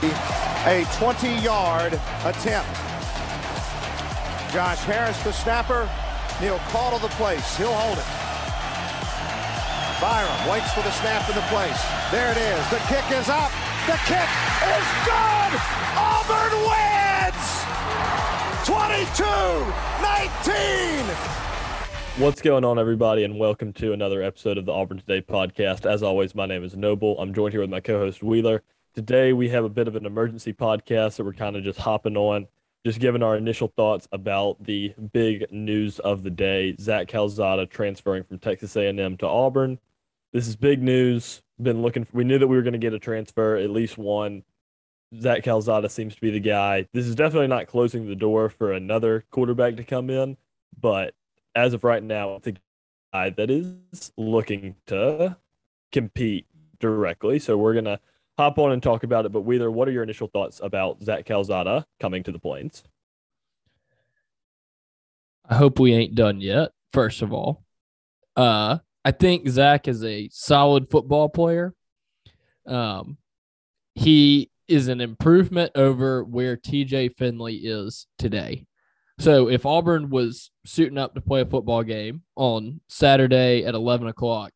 A 20-yard attempt. Josh Harris, the snapper. Neil Caudle to the place. He'll hold it. Byrum waits for the snap in the place. There it is. The kick is up. The kick is good. Auburn wins. 22-19. What's going on, everybody, and welcome to another episode of the Auburn Today podcast. As always, my name is Noble. I'm joined here with my co-host Wheeler. Today we have a bit of an emergency podcast that we're kind of just hopping on, just giving our initial thoughts about the big news of the day: Zach Calzada transferring from Texas A&M to Auburn. This is big news. Been looking. For, we knew that we were going to get a transfer, at least one. Zach Calzada seems to be the guy. This is definitely not closing the door for another quarterback to come in, but as of right now, it's a guy that is looking to compete directly. So we're gonna hop on and talk about it. But Wheeler, what are your initial thoughts about Zach Calzada coming to the Plains? I hope we ain't done yet. First of all, uh, I think Zach is a solid football player. Um, he is an improvement over where TJ Finley is today. So if Auburn was suiting up to play a football game on Saturday at 11 o'clock,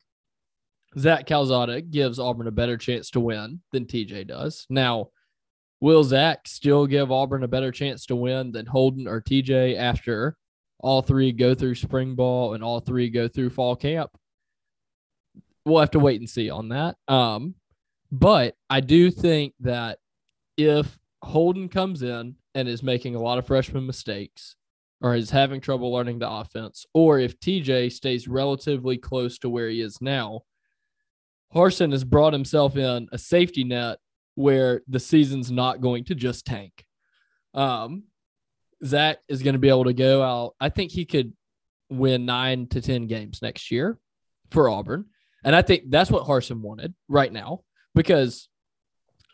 Zach Calzada gives Auburn a better chance to win than TJ does. Now, will Zach still give Auburn a better chance to win than Holden or TJ after all three go through spring ball and all three go through fall camp? We'll have to wait and see on that. Um, but I do think that if Holden comes in and is making a lot of freshman mistakes or is having trouble learning the offense, or if TJ stays relatively close to where he is now, Harsin has brought himself in a safety net where the season's not going to just tank. Um, Zach is going to be able to go out. I think he could win nine to 10 games next year for Auburn. And I think that's what Harsin wanted right now because,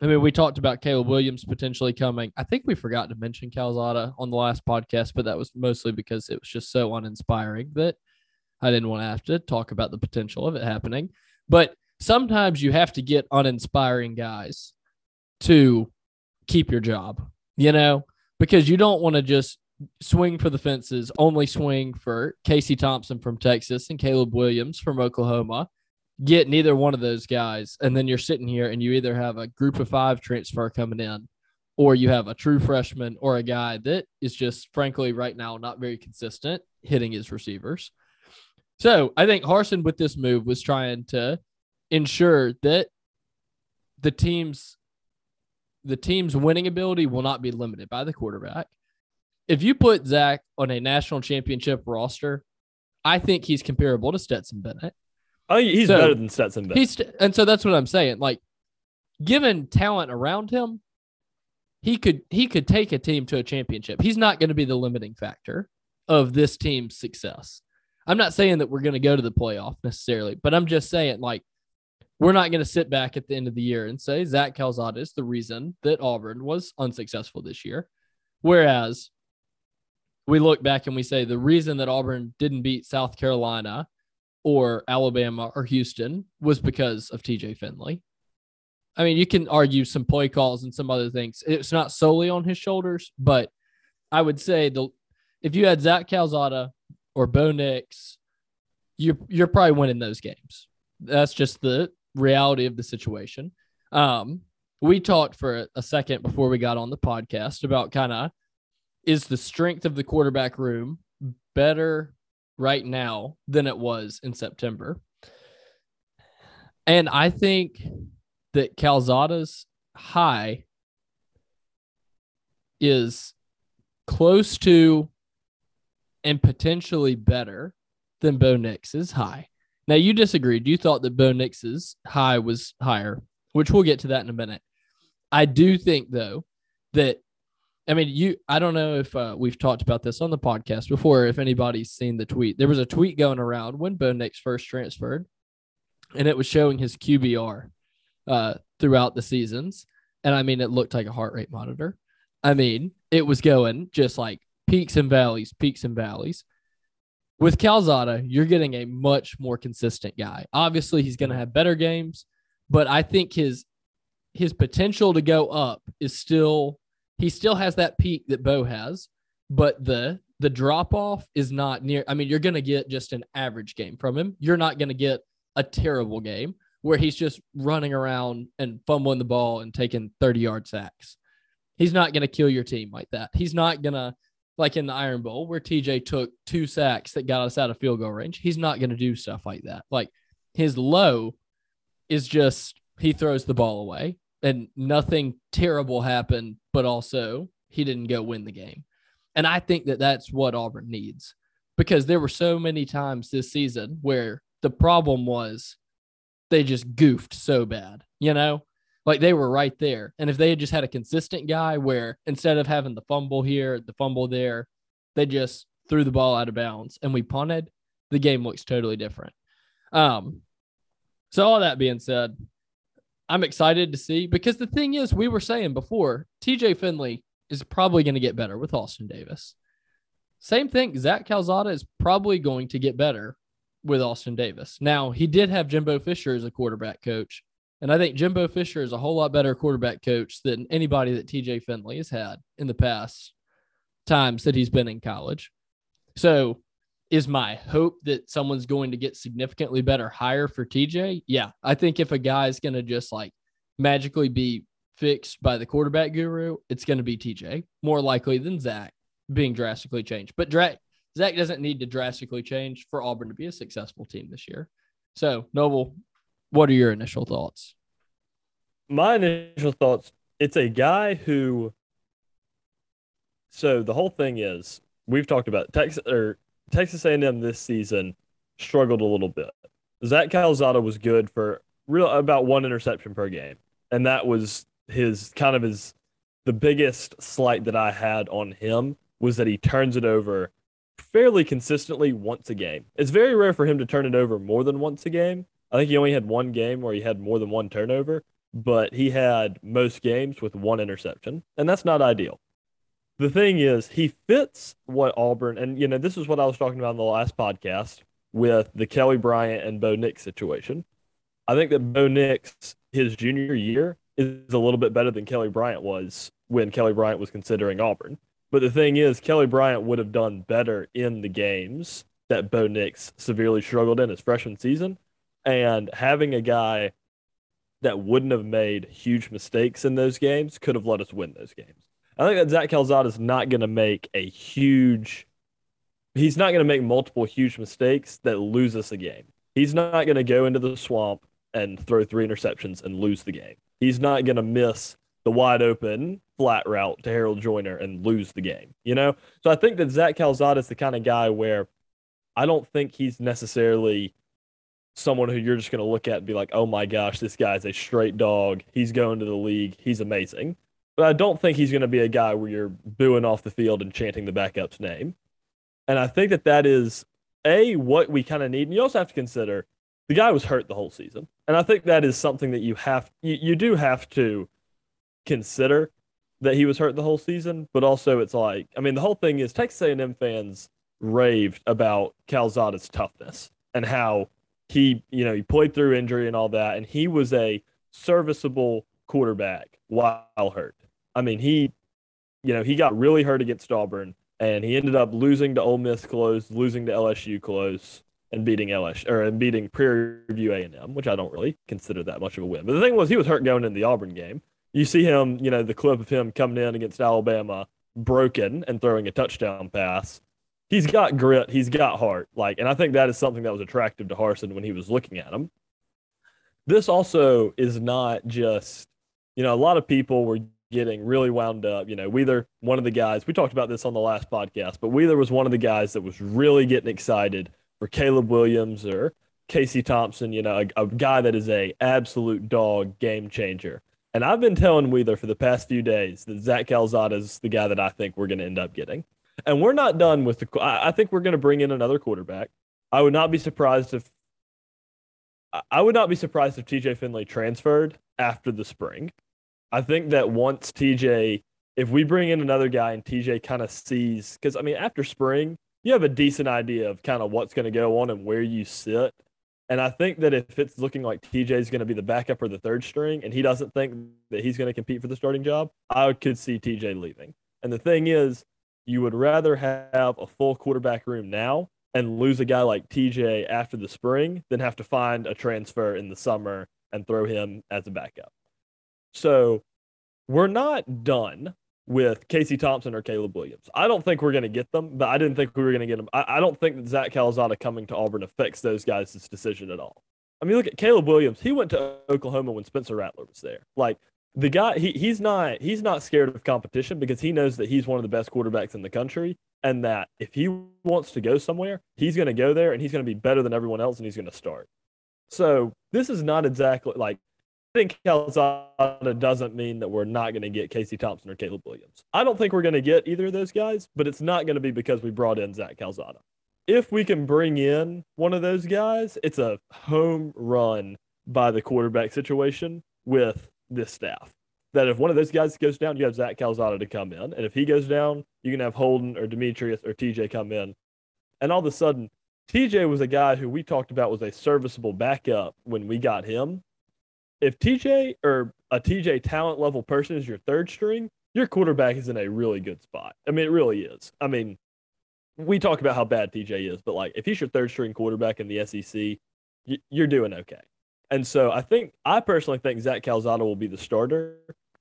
I mean, we talked about Caleb Williams potentially coming. I think we forgot to mention Calzada on the last podcast, but that was mostly because it was just so uninspiring that I didn't want to have to talk about the potential of it happening. But sometimes you have to get uninspiring guys to keep your job, you know, because you don't want to just swing for the fences, only swing for Casey Thompson from Texas and Caleb Williams from Oklahoma. Get neither one of those guys. And then you're sitting here and you either have a group of five transfer coming in, or you have a true freshman or a guy that is just, frankly, right now, not very consistent hitting his receivers. So I think Harsin with this move was trying to ensure that the team's the team's winning ability will not be limited by the quarterback. If you put Zach on a national championship roster, I think he's comparable to Stetson Bennett. Oh, he's so, better than Stetson Bennett. He's and so that's what I'm saying. Like, given talent around him, he could he could take a team to a championship. He's not going to be the limiting factor of this team's success. I'm not saying that we're going to go to the playoff necessarily, but I'm just saying like we're not going to sit back at the end of the year and say Zach Calzada is the reason that Auburn was unsuccessful this year. Whereas we look back and we say the reason that Auburn didn't beat South Carolina or Alabama or Houston was because of TJ Finley. I mean, you can argue some play calls and some other things. It's not solely on his shoulders, but I would say the if you had Zach Calzada or Bo Nix, you're you're probably winning those games. That's just the reality of the situation. Um, we talked for a second before we got on the podcast about kind of is the strength of the quarterback room better right now than it was in September. And I think that Calzada's high is close to and potentially better than Bo Nix's high. Now you disagreed. You thought that Bo Nix's high was higher, which we'll get to that in a minute. I do think though that I mean, you. I don't know if uh, we've talked about this on the podcast before. If anybody's seen the tweet, there was a tweet going around when Bo Nix first transferred, and it was showing his QBR uh, throughout the seasons. And I mean, it looked like a heart rate monitor. I mean, it was going just like peaks and valleys, peaks and valleys. With Calzada, you're getting a much more consistent guy. Obviously, he's going to mm-hmm. have better games, but I think his his potential to go up is still he still has that peak that Bo has, but the the drop off is not near. I mean, you're going to get just an average game from him. You're not going to get a terrible game where he's just running around and fumbling the ball and taking 30 yard sacks. He's not going to kill your team like that. He's not going to, like in the Iron Bowl, where TJ took two sacks that got us out of field goal range. He's not going to do stuff like that. Like his low is just he throws the ball away and nothing terrible happened, but also he didn't go win the game. And I think that that's what Auburn needs because there were so many times this season where the problem was they just goofed so bad, you know? Like they were right there. And if they had just had a consistent guy where instead of having the fumble here, the fumble there, they just threw the ball out of bounds and we punted, the game looks totally different. Um, so all that being said, I'm excited to see because the thing is, we were saying before, TJ Finley is probably going to get better with Austin Davis. Same thing, Zach Calzada is probably going to get better with Austin Davis. Now, he did have Jimbo Fisher as a quarterback coach, and I think Jimbo Fisher is a whole lot better quarterback coach than anybody that TJ Finley has had in the past times that he's been in college. So is my hope that someone's going to get significantly better higher for TJ? Yeah. I think if a guy's going to just like magically be fixed by the quarterback guru, it's going to be TJ more likely than Zach being drastically changed. But Dra- Zach doesn't need to drastically change for Auburn to be a successful team this year. So, Noble, what are your initial thoughts? My initial thoughts it's a guy who. So the whole thing is we've talked about Texas or Texas A&M this season struggled a little bit. Zach Calzada was good for real about one interception per game, and that was his kind of his the biggest slight that I had on him was that he turns it over fairly consistently once a game. It's very rare for him to turn it over more than once a game. I think he only had one game where he had more than one turnover, but he had most games with one interception, and that's not ideal the thing is, he fits what Auburn, and you know, this is what I was talking about in the last podcast with the Kelly Bryant and Bo Nix situation. I think that Bo Nix, his junior year, is a little bit better than Kelly Bryant was when Kelly Bryant was considering Auburn. But the thing is, Kelly Bryant would have done better in the games that Bo Nix severely struggled in his freshman season. And having a guy that wouldn't have made huge mistakes in those games could have let us win those games. I think that Zach Calzada is not going to make a huge. He's not going to make multiple huge mistakes that lose us a game. He's not going to go into the swamp and throw three interceptions and lose the game. He's not going to miss the wide open flat route to Harold Joiner and lose the game. You know, so I think that Zach Calzada is the kind of guy where I don't think he's necessarily someone who you're just going to look at and be like, oh my gosh, this guy's a straight dog. He's going to the league. He's amazing. But I don't think he's going to be a guy where you're booing off the field and chanting the backup's name. And I think that that is a what we kind of need. And you also have to consider the guy was hurt the whole season, and I think that is something that you have you, you do have to consider that he was hurt the whole season. But also, it's like I mean, the whole thing is Texas A&M fans raved about Calzada's toughness and how he you know he played through injury and all that, and he was a serviceable quarterback while hurt. I mean, he, you know, he got really hurt against Auburn, and he ended up losing to Ole Miss close, losing to LSU close, and beating LSU or and beating Prairie View A&M, which I don't really consider that much of a win. But the thing was, he was hurt going in the Auburn game. You see him, you know, the clip of him coming in against Alabama, broken and throwing a touchdown pass. He's got grit. He's got heart. Like, and I think that is something that was attractive to Harsin when he was looking at him. This also is not just, you know, a lot of people were getting really wound up. You know, Wheeler, one of the guys, we talked about this on the last podcast, but Wheeler was one of the guys that was really getting excited for Caleb Williams or Casey Thompson, you know, a, a guy that is a absolute dog game changer. And I've been telling Wheeler for the past few days that Zach Calzada is the guy that I think we're going to end up getting. And we're not done with the. I think we're going to bring in another quarterback. I would not be surprised if. I would not be surprised if TJ Finley transferred after the spring. I think that once TJ, if we bring in another guy and TJ kind of sees, because I mean, after spring, you have a decent idea of kind of what's going to go on and where you sit. And I think that if it's looking like TJ is going to be the backup or the third string, and he doesn't think that he's going to compete for the starting job, I could see TJ leaving. And the thing is, you would rather have a full quarterback room now and lose a guy like TJ after the spring than have to find a transfer in the summer and throw him as a backup. So we're not done with Casey Thompson or Caleb Williams. I don't think we're going to get them, but I didn't think we were going to get them. I, I, don't think that Zach Calzada coming to Auburn affects those guys' decision at all. I mean, look at Caleb Williams. He went to Oklahoma when Spencer Rattler was there. Like the guy, he, he's not he's not scared of competition because he knows that he's one of the best quarterbacks in the country, and that if he wants to go somewhere, he's going to go there and he's going to be better than everyone else, and he's going to start. So this is not exactly like think Calzada doesn't mean that we're not going to get Casey Thompson or Caleb Williams. I don't think we're going to get either of those guys, but it's not going to be because we brought in Zach Calzada. If we can bring in one of those guys, it's a home run by the quarterback situation with this staff. That if one of those guys goes down, you have Zach Calzada to come in. And if he goes down, you can have Holden or Demetrius or TJ come in. And all of a sudden, TJ was a guy who we talked about was a serviceable backup when we got him if TJ or a TJ talent level person is your third string, your quarterback is in a really good spot. I mean, it really is. I mean, we talk about how bad TJ is, but like if he's your third string quarterback in the SEC, you're doing okay. And so I think I personally think Zach Calzada will be the starter,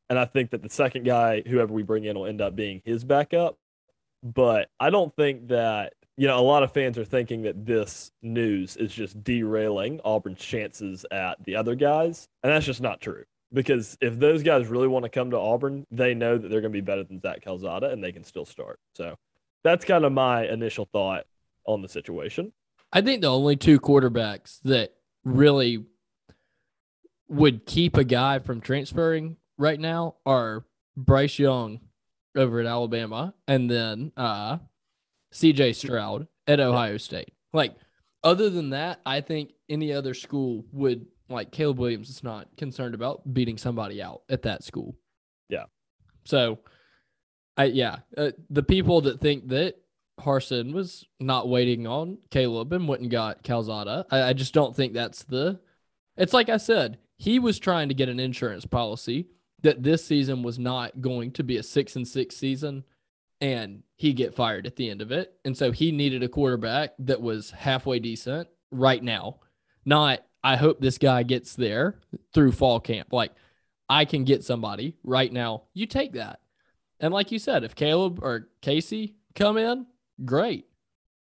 and I think that the second guy, whoever we bring in, will end up being his backup. But I don't think that you know, a lot of fans are thinking that this news is just derailing Auburn's chances at the other guys. And that's just not true. Because if those guys really want to come to Auburn, they know that they're going to be better than Zach Calzada and they can still start. So that's kind of my initial thought on the situation. I think the only two quarterbacks that really would keep a guy from transferring right now are Bryce Young over at Alabama and then uh, CJ Stroud at Ohio State. Like, other than that, I think any other school would like Caleb Williams is not concerned about beating somebody out at that school. Yeah. So, I yeah, uh, the people that think that Harsin was not waiting on Caleb and went and got Calzada, I, I just don't think that's the. It's like I said, he was trying to get an insurance policy that this season was not going to be a six and six season and he get fired at the end of it. And so he needed a quarterback that was halfway decent right now. Not I hope this guy gets there through fall camp. Like I can get somebody right now. You take that. And like you said, if Caleb or Casey come in, great.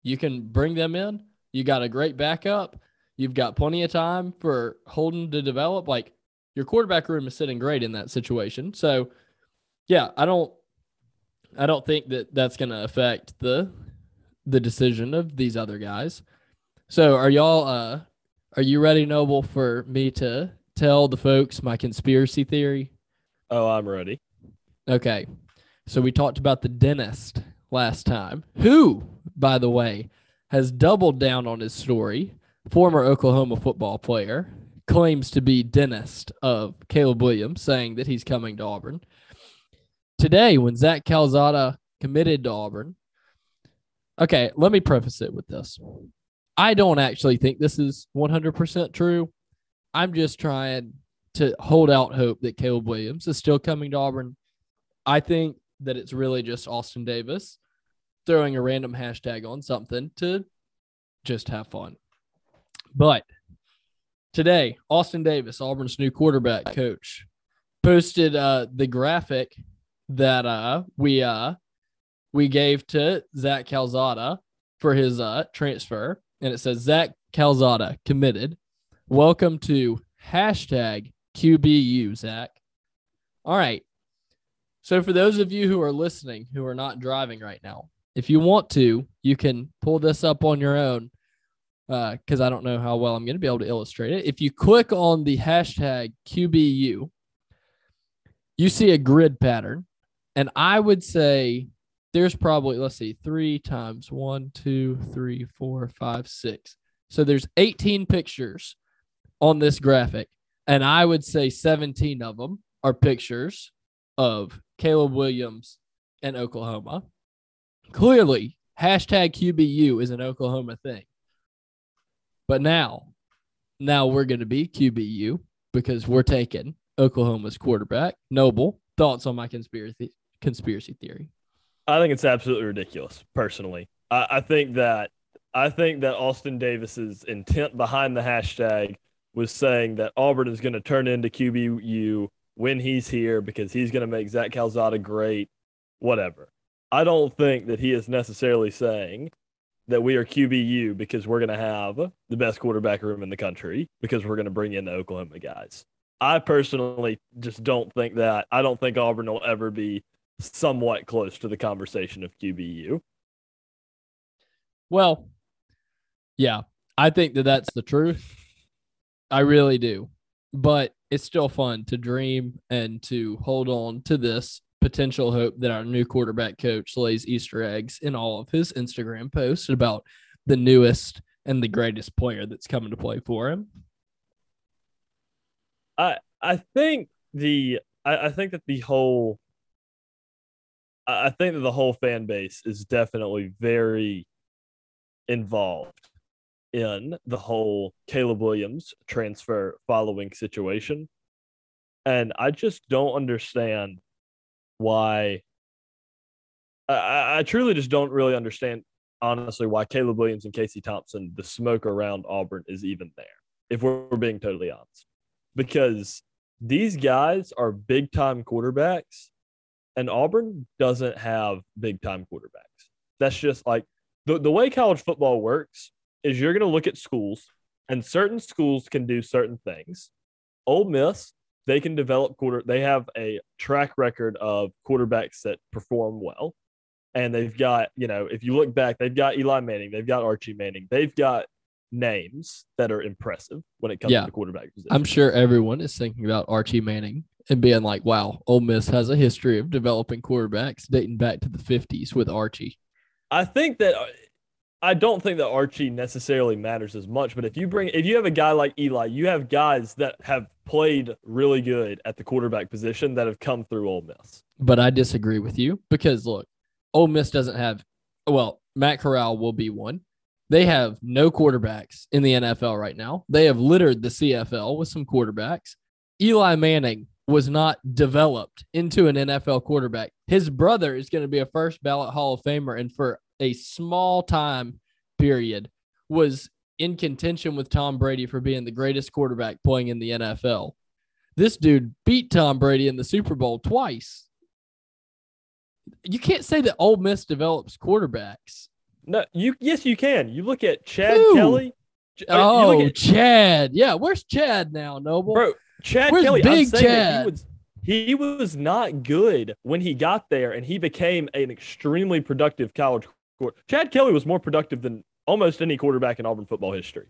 You can bring them in. You got a great backup. You've got plenty of time for Holden to develop. Like your quarterback room is sitting great in that situation. So, yeah, I don't I don't think that that's going to affect the the decision of these other guys. So, are y'all uh are you ready, Noble, for me to tell the folks my conspiracy theory? Oh, I'm ready. Okay. So we talked about the dentist last time, who, by the way, has doubled down on his story. Former Oklahoma football player claims to be dentist of Caleb Williams, saying that he's coming to Auburn today when Zach Calzada committed to Auburn. Okay, let me preface it with this. I don't actually think this is 100% true. I'm just trying to hold out hope that Caleb Williams is still coming to Auburn. I think that it's really just Austin Davis throwing a random hashtag on something to just have fun. But today, Austin Davis, Auburn's new quarterback coach, posted uh, the graphic that uh we uh we gave to Zach Calzada for his uh transfer, and it says Zach Calzada committed. Welcome to hashtag QBU, Zach. All right. So for those of you who are listening who are not driving right now, if you want to, you can pull this up on your own because uh, I don't know how well I'm going to be able to illustrate it. If you click on the hashtag QBU, you see a grid pattern, and I would say there's probably let's see, three times one, two, three, four, five, six. So there's 18 pictures on this graphic, and I would say 17 of them are pictures of Caleb Williams and Oklahoma. Clearly, hashtag QBU is an Oklahoma thing. But now, now we're going to be QBU because we're taking Oklahoma's quarterback. Noble, thoughts on my conspiracy conspiracy theory? I think it's absolutely ridiculous. Personally, I, I think that I think that Austin Davis's intent behind the hashtag was saying that Auburn is going to turn into QBU when he's here because he's going to make Zach Calzada great, whatever. I don't think that he is necessarily saying that we are QBU because we're going to have the best quarterback room in the country because we're going to bring in the Oklahoma guys. I personally just don't think that. I don't think Auburn will ever be somewhat close to the conversation of QBU. Well, yeah, I think that that's the truth. I really do. But it's still fun to dream and to hold on to this potential hope that our new quarterback coach lays Easter eggs in all of his Instagram posts about the newest and the greatest player that's coming to play for him. I I think the I, I think that the whole I think that the whole fan base is definitely very involved in the whole Caleb Williams transfer following situation. And I just don't understand why. I, I truly just don't really understand, honestly, why Caleb Williams and Casey Thompson, the smoke around Auburn is even there, if we're, we're being totally honest. Because these guys are big time quarterbacks, and Auburn doesn't have big time quarterbacks. That's just like the, the way college football works is you're going to look at schools, and certain schools can do certain things. Ole Miss, they can develop quarter. They have a track record of quarterbacks that perform well, and they've got you know if you look back, they've got Eli Manning, they've got Archie Manning, they've got names that are impressive when it comes Yeah. to quarterback position. I'm sure everyone is thinking about Archie Manning and being like, wow, Ole Miss has a history of developing quarterbacks dating back to the 50s with Archie. I think that I don't think that Archie necessarily matters as much, but if you bring if you have a guy like Eli, you have guys that have played really good at the quarterback position that have come through Ole Miss. But I disagree with you because look, Ole Miss doesn't have, well, Matt Corral will be one. They have no quarterbacks in the NFL right now. They have littered the CFL with some quarterbacks. Eli Manning was not developed into an NFL quarterback. His brother is going to be a first ballot Hall of Famer, and for a small time period, was in contention with Tom Brady for being the greatest quarterback playing in the NFL. This dude beat Tom Brady in the Super Bowl twice. You can't say that Ole Miss develops quarterbacks. No, you yes you can. You look at Chad? Kelly. Oh, look at- Chad. Yeah, where's Chad now, Noble? bro, Chad Where's Kelly. Big Chad? he was he was not good when he got there, and he became an extremely productive college quarter. Chad Kelly was more productive than almost any quarterback in Auburn football history.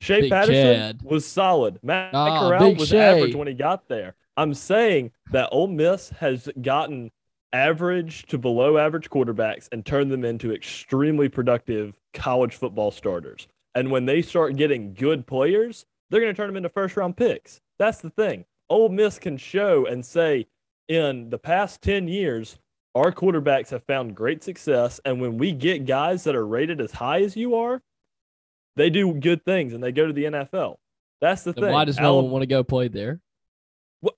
Shea Big Patterson Chad. was solid. Matt Ah, Corral was Shea. average when he got there. I'm saying that Ole Miss has gotten average to below average quarterbacks and turned them into extremely productive college football starters. And when they start getting good players, they're going to turn them into first round picks. That's the thing. Ole Miss can show and say, in the past 10 years, our quarterbacks have found great success. And when we get guys that are rated as high as you are, they do good things and they go to the NFL. That's the Then thing. why does no one want to go play there? What?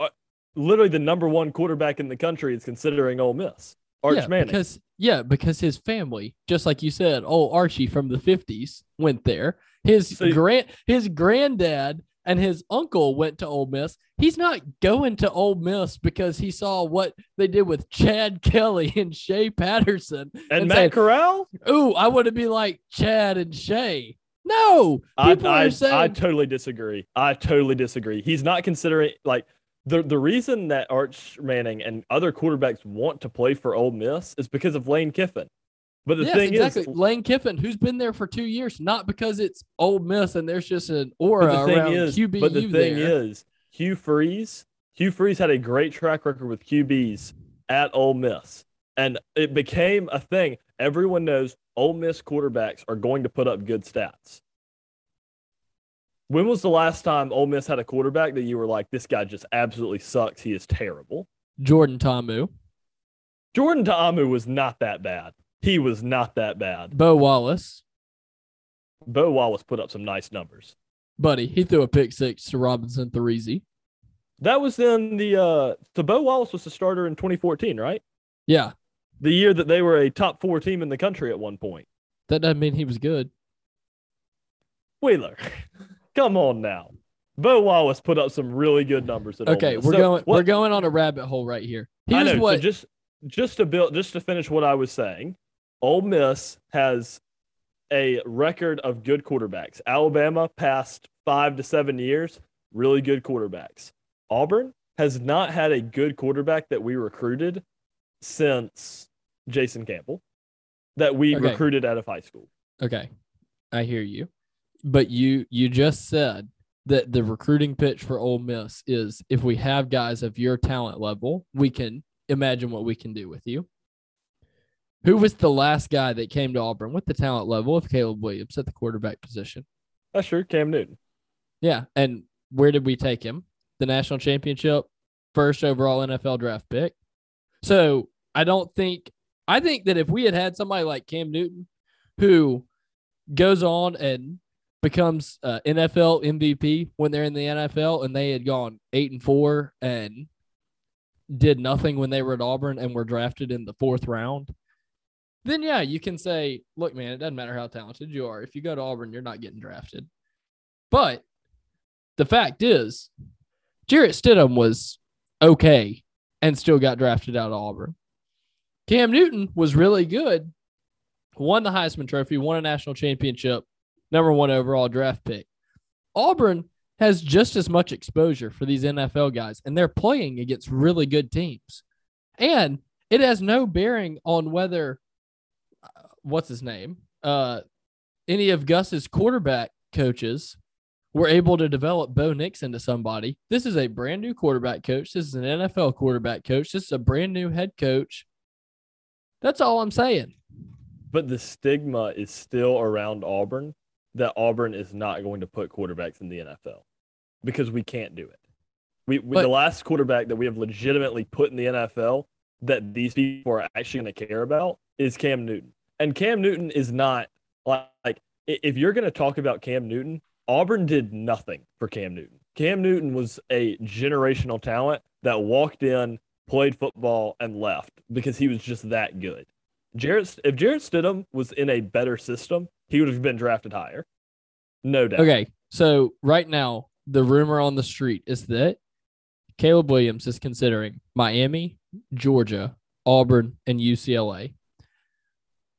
Uh, literally the number one quarterback in the country is considering Ole Miss. Arch yeah, Manning. because yeah, because his family, just like you said, oh Archie from the fifties went there. His grand his granddad and his uncle went to Ole Miss. He's not going to Ole Miss because he saw what they did with Chad Kelly and Shea Patterson. and and Matt saying, Corral, Ooh, I want to be like Chad and Shea. No, I, people I, are saying I totally disagree. I totally disagree. He's not considering like the the reason that Arch Manning and other quarterbacks want to play for Ole Miss is because of Lane Kiffin. But the yes, thing exactly. is, Lane Kiffin, who's been there for two years, not because it's Ole Miss and there's just an aura but the thing around is, QBU but the thing there. is, Hugh Freeze Hugh Freeze had a great track record with QBs at Ole Miss, and it became a thing. Everyone knows Ole Miss quarterbacks are going to put up good stats. When was the last time Ole Miss had a quarterback that you were like, this guy just absolutely sucks? He is terrible. Jordan Ta'amu, Jordan Ta'amu was not that bad. He was not that bad. Bo Wallace, Bo Wallace put up some nice numbers. buddy, he threw a pick six to Robenson Therezie. That was in the uh so Bo Wallace was the starter in 2014, right? Yeah, The year that they were a top four team in the country at one point. that doesn't mean he was good. Wheeler, come on now. Bo Wallace put up some really good numbers at Okay, we're So going what- we're going on a rabbit hole right here. I Here's know. what So just just to build, just to finish what I was saying, Ole Miss has a record of good quarterbacks. Alabama past five to seven years, really good quarterbacks. Auburn has not had a good quarterback that we recruited since Jason Campbell, that we Okay. recruited out of high school. Okay, I hear you, but you you just said that the recruiting pitch for Ole Miss is if we have guys of your talent level, we can imagine what we can do with you. Who was the last guy that came to Auburn with the talent level of Caleb Williams at the quarterback position? That's sure, Cam Newton. Yeah, and where did we take him? The national championship, first overall NFL draft pick. So I don't think I think that if we had had somebody like Cam Newton, who goes on and becomes uh, NFL MVP when they're in the NFL, and they had gone eight and four and did nothing when they were at Auburn and were drafted in the fourth round, then yeah, you can say, look, man, it doesn't matter how talented you are. If you go to Auburn, you're not getting drafted. But the fact is, Jarrett Stidham was okay and still got drafted out of Auburn. Cam Newton was really good, won the Heisman Trophy, won a national championship, number one overall draft pick. Auburn has just as much exposure for these NFL guys, and they're playing against really good teams. And it has no bearing on whether, what's his name, uh, any of Gus's quarterback coaches were able to develop Bo Nix into somebody. This is a brand new quarterback coach. This is an NFL quarterback coach. This is a brand new head coach. That's all I'm saying. But the stigma is still around Auburn that Auburn is not going to put quarterbacks in the NFL because we can't do it. We, we But- the last quarterback that we have legitimately put in the NFL that these people are actually going to care about is Cam Newton. And Cam Newton is not like, like if you're going to talk about Cam Newton, Auburn did nothing for Cam Newton. Cam Newton was a generational talent that walked in, played football, and left because he was just that good. Jarrett, if Jarrett Stidham was in a better system, he would have been drafted higher, no doubt. Okay. So right now, the rumor on the street is that Caleb Williams is considering Miami, Georgia, Auburn, and UCLA.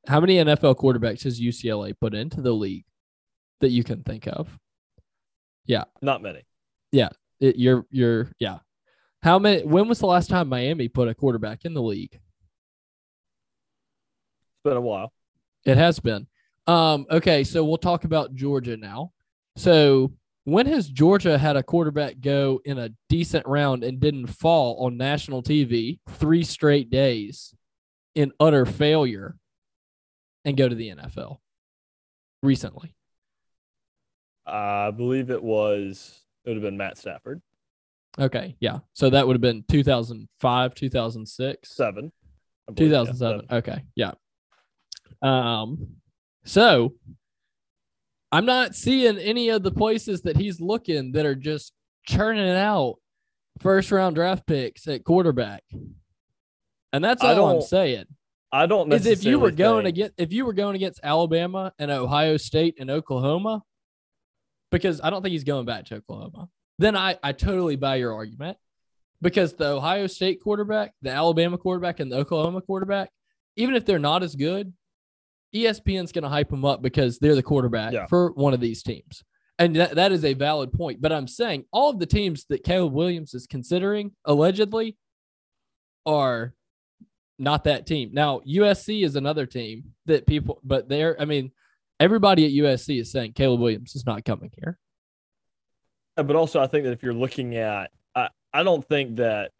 How many NFL quarterbacks has UCLA put into the league that you can think of? Yeah. Not many. It, you're you're yeah. How many? When was the last time Miami put a quarterback in the league? It's been a while. It has been. Um, okay, so we'll talk about Georgia now. So when has Georgia had a quarterback go in a decent round and didn't fall on national TV three straight days in utter failure and go to the NFL recently? I believe it was. It would have been Matt Stafford, Okay, yeah. So that would have been 2005, 2006. seven. I believe, yeah, 2007. Okay. Yeah. Um, so I'm not seeing any of the places that he's looking that are just churning out first round draft picks at quarterback. And that's I all I'm don't saying. I don't Is if you were going think- against if you were going against Alabama and Ohio State and Oklahoma, because I don't think he's going back to Oklahoma, then I, I totally buy your argument. Because the Ohio State quarterback, the Alabama quarterback, and the Oklahoma quarterback, even if they're not as good, ESPN's going to hype them up because they're the quarterback Yeah. for one of these teams. And that, that is a valid point. But I'm saying all of the teams that Caleb Williams is considering allegedly are not that team. Now, USC is another team that people, but they're, I mean, everybody at USC is saying Caleb Williams is not coming here. Uh, But also, I think that if you're looking at, I, I don't think that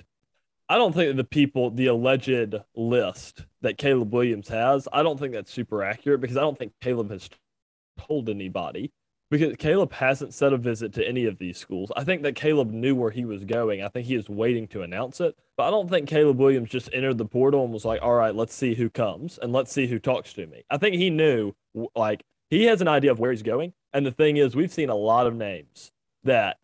I don't think that the people, the alleged list that Caleb Williams has, I don't think that's super accurate because I don't think Caleb has told anybody because Caleb hasn't set a visit to any of these schools. I think that Caleb knew where he was going. I think he is waiting to announce it. But I don't think Caleb Williams just entered the portal and was like, all right, let's see who comes and let's see who talks to me. I think he knew, like, he has an idea of where he's going. And the thing is, we've seen a lot of names that,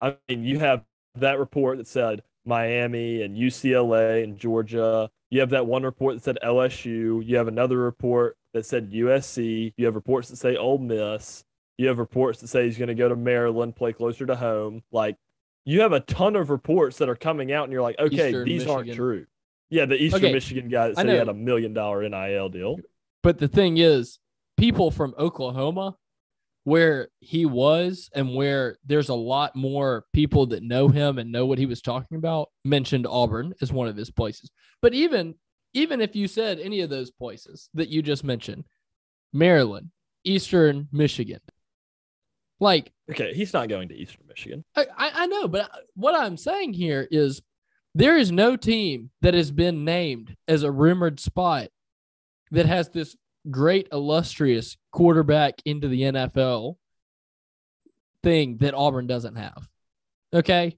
I mean, you have that report that said Miami and UCLA and Georgia. You have that one report that said LSU. You have another report that said USC. You have reports that say Ole Miss. You have reports that say he's going to go to Maryland, play closer to home. Like you have a ton of reports that are coming out, and you're like, okay, Eastern these aren't true. Yeah, the Eastern Okay, Michigan guy that said he had a million dollar NIL deal. But the thing is, people from Oklahoma, where he was and where there's a lot more people that know him and know what he was talking about, mentioned Auburn as one of his places. But even even if you said any of those places that you just mentioned, Maryland, Eastern Michigan, like Okay, he's not going to Eastern Michigan. I, I I know, but what I'm saying here is there is no team that has been named as a rumored spot that has this great illustrious quarterback into the NFL thing that Auburn doesn't have. Okay.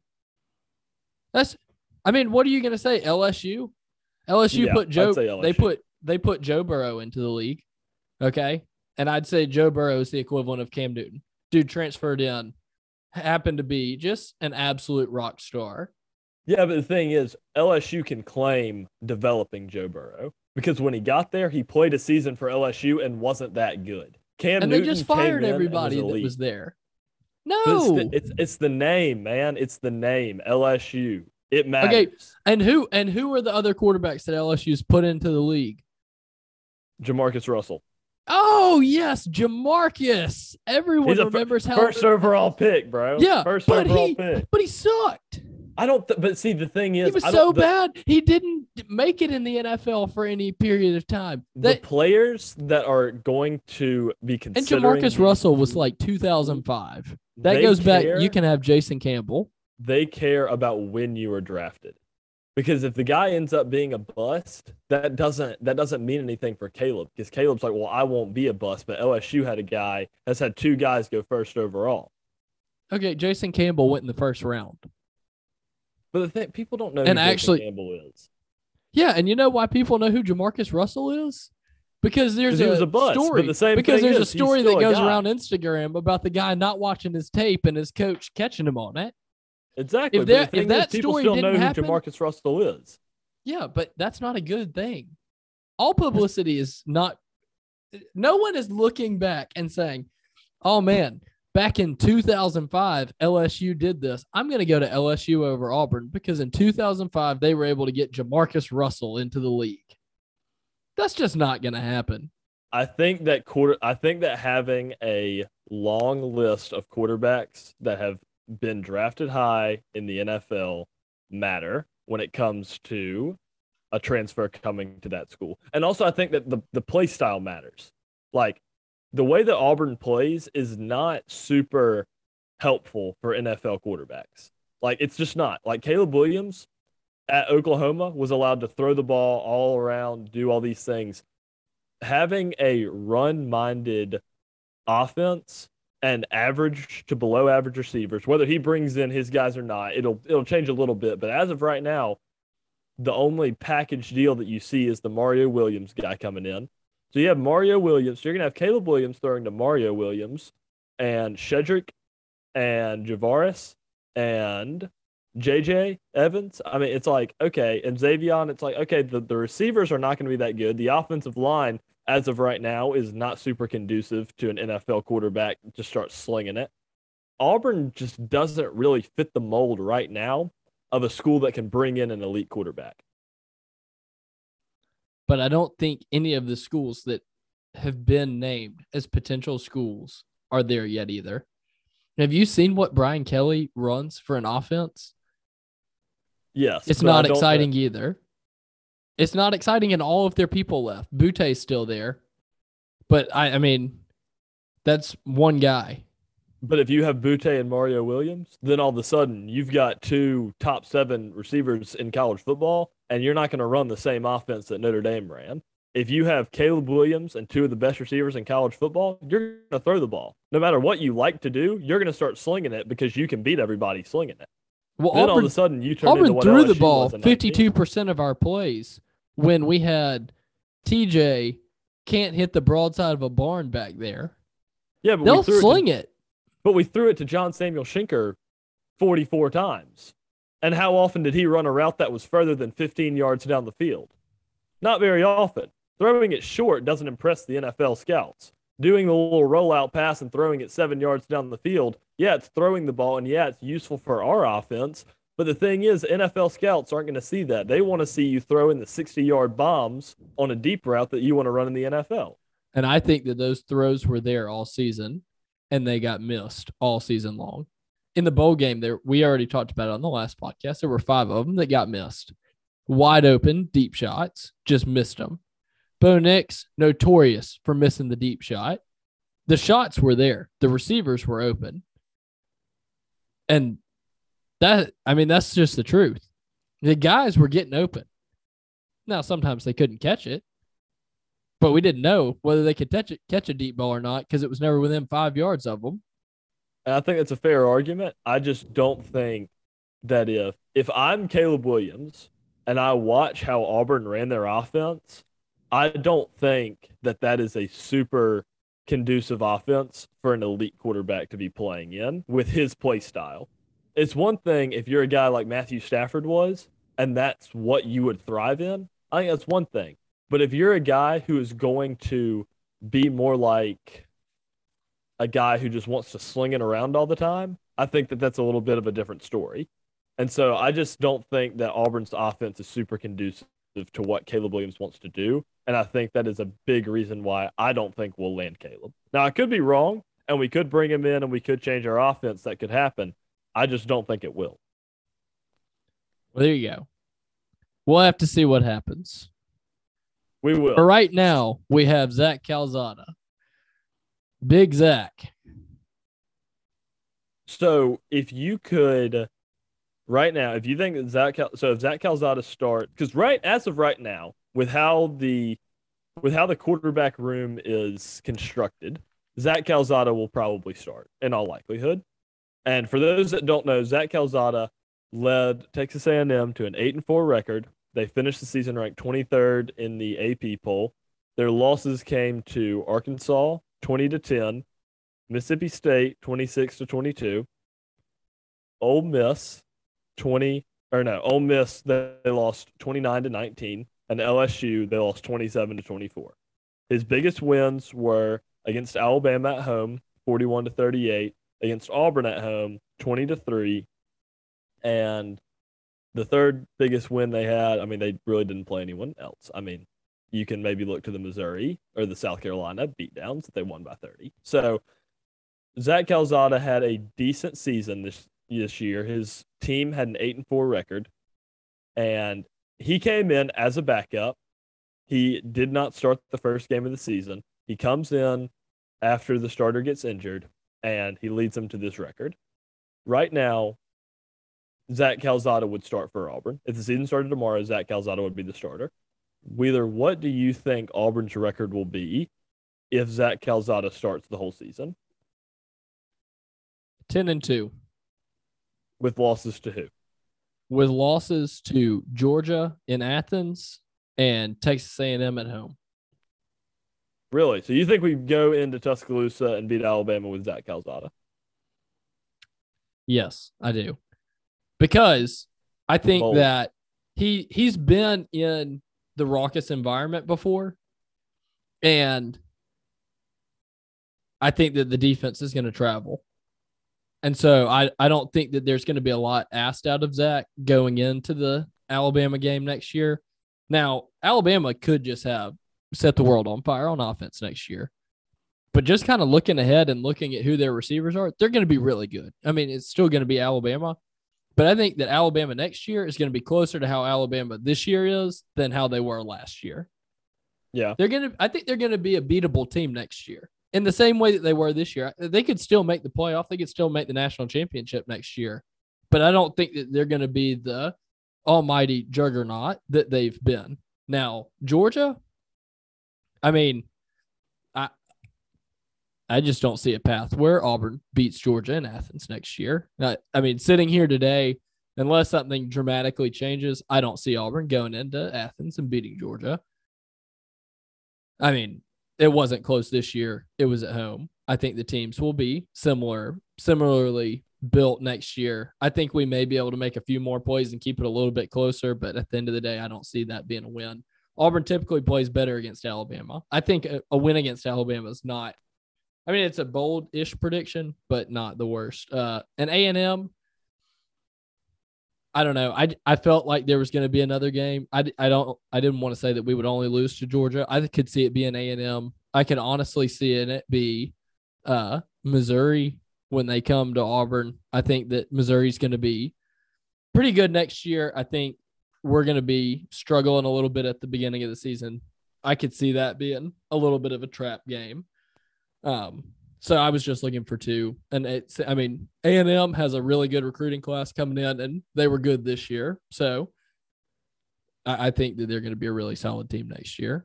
That's I mean, what are you gonna say? LSU? LSU Yeah, put Joe say they put they put Joe Burrow into the league. Okay. And I'd say Joe Burrow is the equivalent of Cam Newton. Dude transferred in, happened to be just an absolute rock star. Yeah, but the thing is, LSU can claim developing Joe Burrow because when he got there, he played a season for LSU and wasn't that good. Cam and Newton they just fired everybody that was there. But it's, No. the, it's it's the name, man. It's the name LSU. It matters. Okay. and who and who are the other quarterbacks that LSU's put into the league? Jamarcus Russell, Oh yes, Jamarcus. Everyone He's a fir- remembers how first overall pick, bro. Yeah, first but overall he- pick. but he sucked. I don't. Th- but see, the thing is, He was so the, bad. He didn't make it in the NFL for any period of time. The players that are going to be and considering Jamarcus Russell was like 2005. That goes back. You can have Jason Campbell. they care about when you were drafted. Because if the guy ends up being a bust, that doesn't that doesn't mean anything for Caleb. Because Caleb's like, well, I won't be a bust, but LSU had a guy has had two guys go first overall. Okay, Jason Campbell went in the first round. But the thing people don't know And who Jason actually- Campbell is. Yeah, and you know why people know who Jamarcus Russell is? Because there's a, a bust, story. the same because there's is, a story that goes around Instagram about the guy not watching his tape and his coach catching him on it. Exactly. If that- if thing is, people story still didn't know happen- who Jamarcus Russell is. Yeah, but that's not a good thing. All publicity is not. No one is looking back and saying, "Oh man, back in 2005, LSU did this. I'm going to go to LSU over Auburn because in 2005 they were able to get Jamarcus Russell into the league." That's just not going to happen. I think that quarter. I think that having a long list of quarterbacks that have been drafted high in the NFL matter when it comes to a transfer coming to that school. And also, I think that the the play style matters. Like the way that Auburn plays is not super helpful for NFL quarterbacks. Like it's just not. Like Caleb Williams at Oklahoma was allowed to throw the ball all around, do all these things having a run minded offense and average to below average receivers, whether he brings in his guys or not, it'll it'll change a little bit. But as of right now, the only package deal that you see is the Mario Williams guy coming in. So you have Mario Williams. So you're gonna have Caleb Williams throwing to Mario Williams and Shedrick and Javaris and JJ Evans. I mean, it's like, okay, and Xavion, it's like, okay, the, the receivers are not to be that good. The offensive line, as of right now, is not super conducive to an NFL quarterback to start slinging it. Auburn just doesn't really fit the mold right now of a school that can bring in an elite quarterback. But I don't think any of the schools that have been named as potential schools are there yet either. Have you seen what Brian Kelly runs for an offense? Yes. It's not exciting either. It's not exciting, and all of their people left. Boutte's still there, but I, I mean, that's one guy. But if you have Boutte and Mario Williams, then all of a sudden you've got two top seven receivers in college football, and you're not going to run the same offense that Notre Dame ran. If you have Caleb Williams and two of the best receivers in college football, you're going to throw the ball. No matter what you like to do, you're going to start slinging it because you can beat everybody slinging it. Well, then all of a sudden you turn Auburn into what threw the ball was in 19. fifty-two percent of our plays when we had TJ can't hit the broadside of a barn back there. Yeah, but They'll we threw it to sling it. But we threw it to John Samuel Shenker 44 times. And how often did he run a route that was further than 15 yards down the field? Not very often. Throwing it short doesn't impress the NFL scouts. Doing the little rollout pass and throwing it seven yards down the field, yeah, it's throwing the ball and yeah, it's useful for our offense. But the thing is, NFL scouts aren't going to see that. They want to see you throw in the 60 yard bombs on a deep route that you want to run in the NFL. And I think that those throws were there all season and they got missed all season long. In the bowl game, there we already talked about it on the last podcast. There were five of them that got missed. Wide open, deep shots, just missed them. Bo Nix, notorious for missing the deep shot. The shots were there. The receivers were open. And that I mean, that's just the truth. The guys were getting open. Now sometimes they couldn't catch it but we didn't know whether they could touch it, catch a deep ball or not because it was never within five yards of them. And I think that's a fair argument. I just don't think that if if I'm Caleb Williams and I watch how Auburn ran their offense, I don't think that that is a super conducive offense for an elite quarterback to be playing in with his play style. It's one thing if you're a guy like Matthew Stafford was, and that's what you would thrive in. I think that's one thing. But if you're a guy who is going to be more like a guy who just wants to sling it around all the time, I think that that's a little bit of a different story. And so I just don't think that Auburn's offense is super conducive to what Caleb Williams wants to do. And I think that is a big reason why I don't think we'll land Caleb. Now, I could be wrong, and we could bring him in and we could change our offense. That could happen. I just don't think it will. Well, there you go. We'll have to see what happens. We will. But right now, we have Zach Calzada. Big Zach. So if you could, right now, if you think that Zach, Cal- so if Zach Calzada start, because right as of right now, with how the with how the quarterback room is constructed, Zach Calzada will probably start in all likelihood. And for those that don't know, Zach Calzada led Texas A&M to an eight and four record. They finished the season ranked 23rd in the AP poll. Their losses came to Arkansas 20 to 10, Mississippi State 26 to 22, Ole Miss 20 or no, Ole Miss they lost 29 to 19, and LSU they lost 27 to 24. His biggest wins were against Alabama at home 41 to 38, against Auburn at home 20 to 3, and the third biggest win they had, I mean, they really didn't play anyone else. I mean, you can maybe look to the Missouri or the South Carolina beatdowns that they won by 30. So Zach Calzada had a decent season this this year. His team had an eight and four record, and he came in as a backup. He did not start the first game of the season. He comes in after the starter gets injured, and he leads them to this record. Right now, Zach Calzada would start for Auburn. If the season started tomorrow, Zach Calzada would be the starter. Wheeler, what do you think Auburn's record will be if Zach Calzada starts the whole season 10 and 2 with losses to who? with losses to Georgia in Athens and Texas A&M at home. Really? So you think we go into Tuscaloosa and beat Alabama with Zach Calzada? Yes, I do. Because I think Bold. that he he's been in the raucous environment before and I think that the defense is going to travel. And so I, I don't think that there's going to be a lot asked out of Zach going into the Alabama game next year. Now, Alabama could just have set the world on fire on offense next year. But just kind of looking ahead and looking at who their receivers are, they're going to be really good. I mean, it's still going to be Alabama, but I think that Alabama next year is going to be closer to how Alabama this year is than how they were last year. Yeah. They're going to I think they're going to be a beatable team next year. in the same way that they were this year. They could still make the playoff. They could still make the national championship next year. But I don't think that they're going to be the almighty juggernaut that they've been. Now, Georgia, I mean, I I just don't see a path where Auburn beats Georgia in Athens next year. I, I mean, sitting here today, unless something dramatically changes, I don't see Auburn going into Athens and beating Georgia. I mean, it wasn't close this year. It was at home. I think the teams will be similar, similarly built next year. I think we may be able to make a few more plays and keep it a little bit closer, but at the end of the day, I don't see that being a win. Auburn typically plays better against Alabama. I think a, a win against Alabama is not. I mean, it's a bold-ish prediction, but not the worst. Uh, and A and M, I don't know. I, I felt like there was going to be another game. I, I don't. I didn't want to say that we would only lose to Georgia. I could see it being A and M. I can honestly see it be uh, Missouri when they come to Auburn. I think that Missouri's going to be pretty good next year. I think we're going to be struggling a little bit at the beginning of the season. I could see that being a little bit of a trap game. Um, so I was just looking for two, and it's. I mean, A and M has a really good recruiting class coming in, and they were good this year. So I, I think that they're going to be a really solid team next year.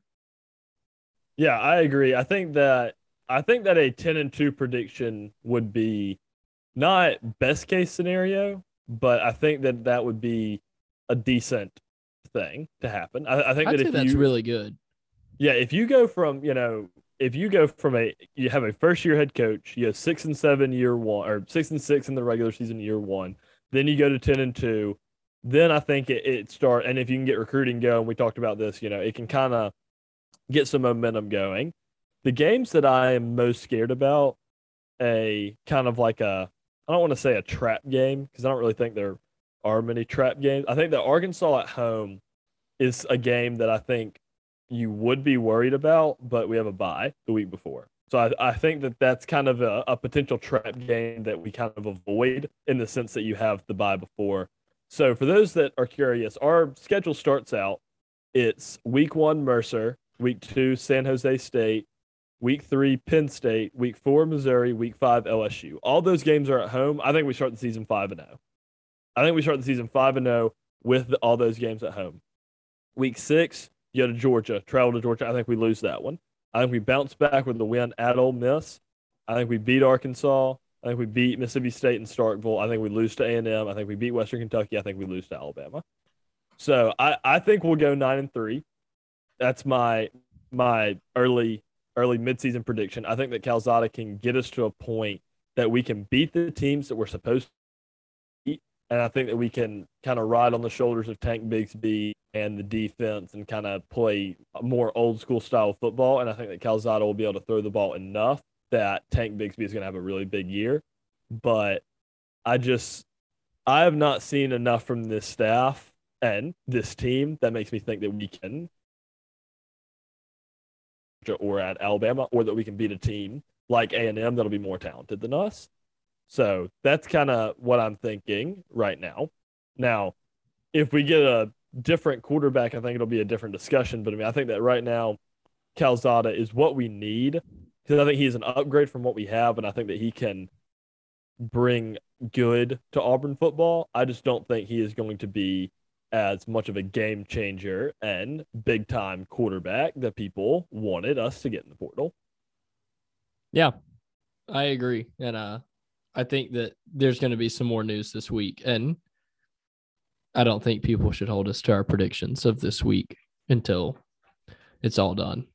Yeah, I agree. I think that I think that a 10 and 2 prediction would be not best case scenario, but I think that that would be a decent thing to happen. I, I think I'd that if that's you, really good. Yeah, if you go from, you know, if you go from a you have a first year head coach, you have six and seven year one or six and six in the regular season year one, then you go to ten and two, then I think it, it start and if you can get recruiting going, we talked about this, you know, it can kind of get some momentum going the games that I am most scared about, a kind of like a, I don't want to say a trap game because I don't really think there are many trap games. I think that Arkansas at home is a game that I think you would be worried about, but we have a bye the week before. So I, I think that that's kind of a, a potential trap game that we kind of avoid in the sense that you have the bye before. So for those that are curious, our schedule starts out. It's week one Mercer, week two San Jose State, Week three, Penn State. Week four, Missouri. Week five, LSU. All those games are at home. I think we start the season five and zero. Oh. I think we start the season five and zero oh with all those games at home. Week six, you go to Georgia, travel to Georgia. I think we lose that one. I think we bounce back with the win at Ole Miss. I think we beat Arkansas. I think we beat Mississippi State and Starkville. I think we lose to A and M. I think we beat Western Kentucky. I think we lose to Alabama. So I, I think we'll go nine and three. That's my my early early midseason prediction. I think that Calzada can get us to a point that we can beat the teams that we're supposed. And I think that we can kind of ride on the shoulders of Tank Bigsby and the defense and kind of play more old school style football. And I think that Calzada will be able to throw the ball enough that Tank Bigsby is going to have a really big year. But I just, I have not seen enough from this staff and this team that makes me think that we can or at Alabama, or that we can beat a team like A and M that'll be more talented than us. So that's kind of what I'm thinking right now. Now, if we get a different quarterback, I think it'll be a different discussion. But I mean, I think that right now, Calzada is what we need because I think he's an upgrade from what we have, and I think that he can bring good to Auburn football. I just don't think he is going to be as much of a game changer and big time quarterback that people wanted us to get in the portal. Yeah, I agree. And uh, I think that there's going to be some more news this week. And I don't think people should hold us to our predictions of this week until it's all done.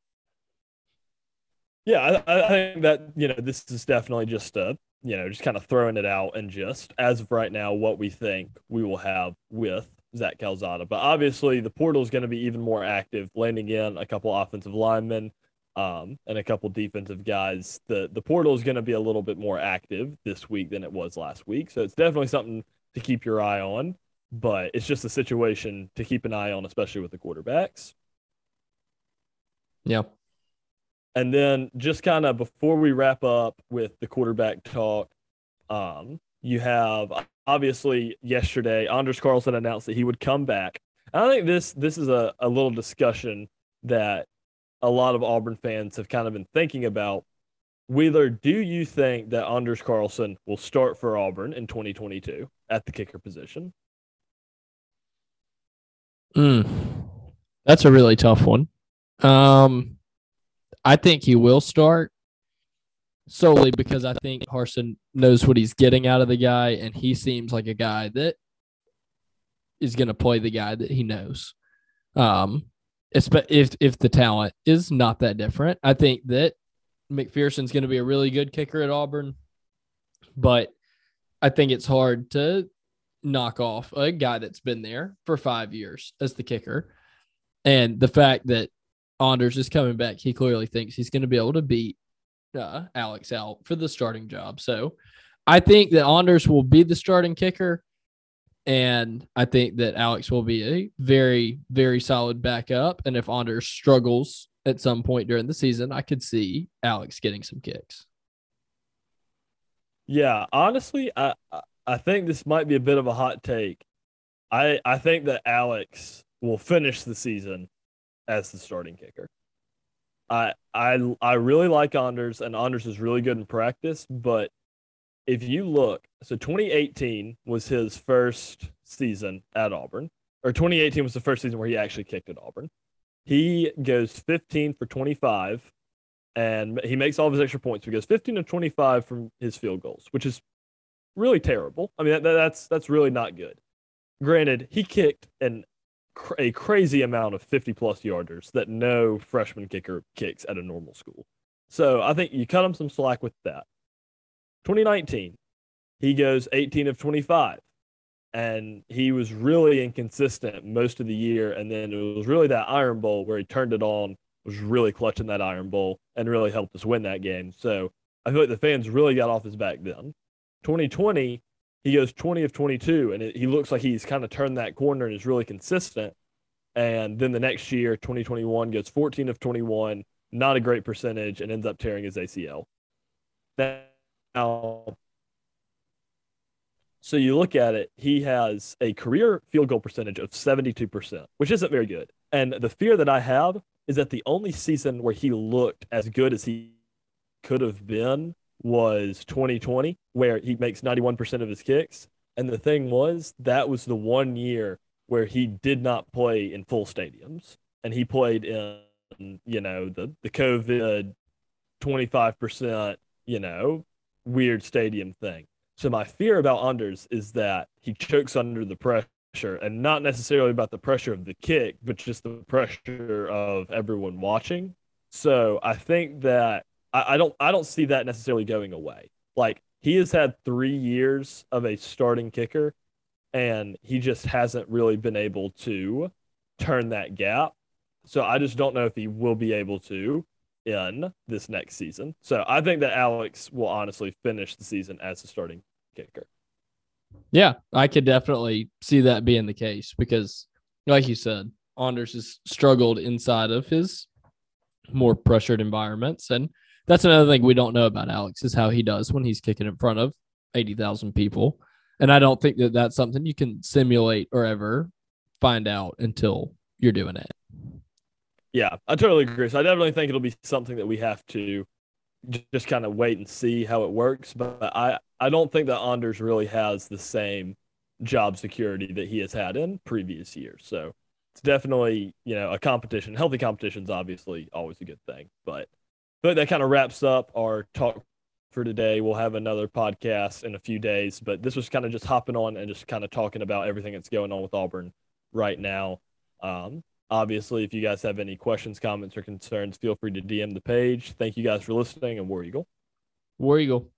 Yeah, I, I think that, you know, this is definitely just a, you know, just kind of throwing it out and just as of right now, what we think we will have with Zach Calzada. But obviously, the portal is going to be even more active, landing in a couple offensive linemen um, and a couple defensive guys. The the portal is going to be a little bit more active this week than it was last week. So it's definitely something to keep your eye on. But it's just a situation to keep an eye on, especially with the quarterbacks. Yeah. And then just kind of before we wrap up with the quarterback talk, um, you have obviously yesterday, Anders Carlson announced that he would come back. And I think this this is a, a little discussion that a lot of Auburn fans have kind of been thinking about. Wheeler, do you think that Anders Carlson will start for Auburn in 2022 at the kicker position? Mm, that's a really tough one. Um, I think he will start solely because I think Harsin knows what he's getting out of the guy, and he seems like a guy that is going to play the guy that he knows. Um, if if the talent is not that different, I think that McPherson's going to be a really good kicker at Auburn, but I think it's hard to knock off a guy that's been there for five years as the kicker. And the fact that Anders is coming back, he clearly thinks he's going to be able to beat uh, Alex out for the starting job. So I think that Anders will be the starting kicker. And I think that Alex will be a very, very solid backup. And if Anders struggles at some point during the season, I could see Alex getting some kicks. Yeah, honestly, I I think this might be a bit of a hot take. I I think that Alex will finish the season as the starting kicker. I I I really like Anders, and Anders is really good in practice. But if you look, so 2018 was his first season at Auburn, or 2018 was the first season where he actually kicked at Auburn. He goes 15 for 25, and he makes all of his extra points. He goes 15 to 25 from his field goals, which is really terrible. I mean, that, that's that's really not good. Granted, he kicked an a crazy amount of 50 plus yarders that no freshman kicker kicks at a normal school. So I think you cut him some slack with that. 2019, he goes 18 of 25 and he was really inconsistent most of the year. And then it was really that Iron Bowl where he turned it on, was really clutching that Iron Bowl, and really helped us win that game. So I feel like the fans really got off his back then. 2020, he goes 20 of 22, and it, he looks like he's kind of turned that corner and is really consistent. And then the next year, 2021, goes 14 of 21, not a great percentage, and ends up tearing his ACL. Now, so you look at it, he has a career field goal percentage of 72%, which isn't very good. And the fear that I have is that the only season where he looked as good as he could have been was 2020, where he makes 91% of his kicks. And the thing was, that was the one year where he did not play in full stadiums. And he played in, you know, the, the COVID 25%, you know, weird stadium thing. So my fear about Anders is that he chokes under the pressure and not necessarily about the pressure of the kick, but just the pressure of everyone watching. So I think that I, I don't I don't see that necessarily going away. Like he has had three years of a starting kicker, and he just hasn't really been able to turn that gap. So I just don't know if he will be able to in this next season. So I think that Alex will honestly finish the season as the starting kicker. Yeah, I could definitely see that being the case because, like you said, Anders has struggled inside of his more pressured environments. And that's another thing we don't know about Alex is how he does when he's kicking in front of 80,000 people. And I don't think that that's something you can simulate or ever find out until you're doing it. Yeah, I totally agree. So I definitely think it'll be something that we have to just kind of wait and see how it works. But I, I don't think that Anders really has the same job security that he has had in previous years. So it's definitely, you know, a competition. Healthy competition is obviously always a good thing. But but that kind of wraps up our talk for today. We'll have another podcast in a few days, but this was kind of just hopping on and just kind of talking about everything that's going on with Auburn right now. Um, obviously, if you guys have any questions, comments, or concerns, feel free to DM the page. Thank you guys for listening, and War Eagle. War Eagle.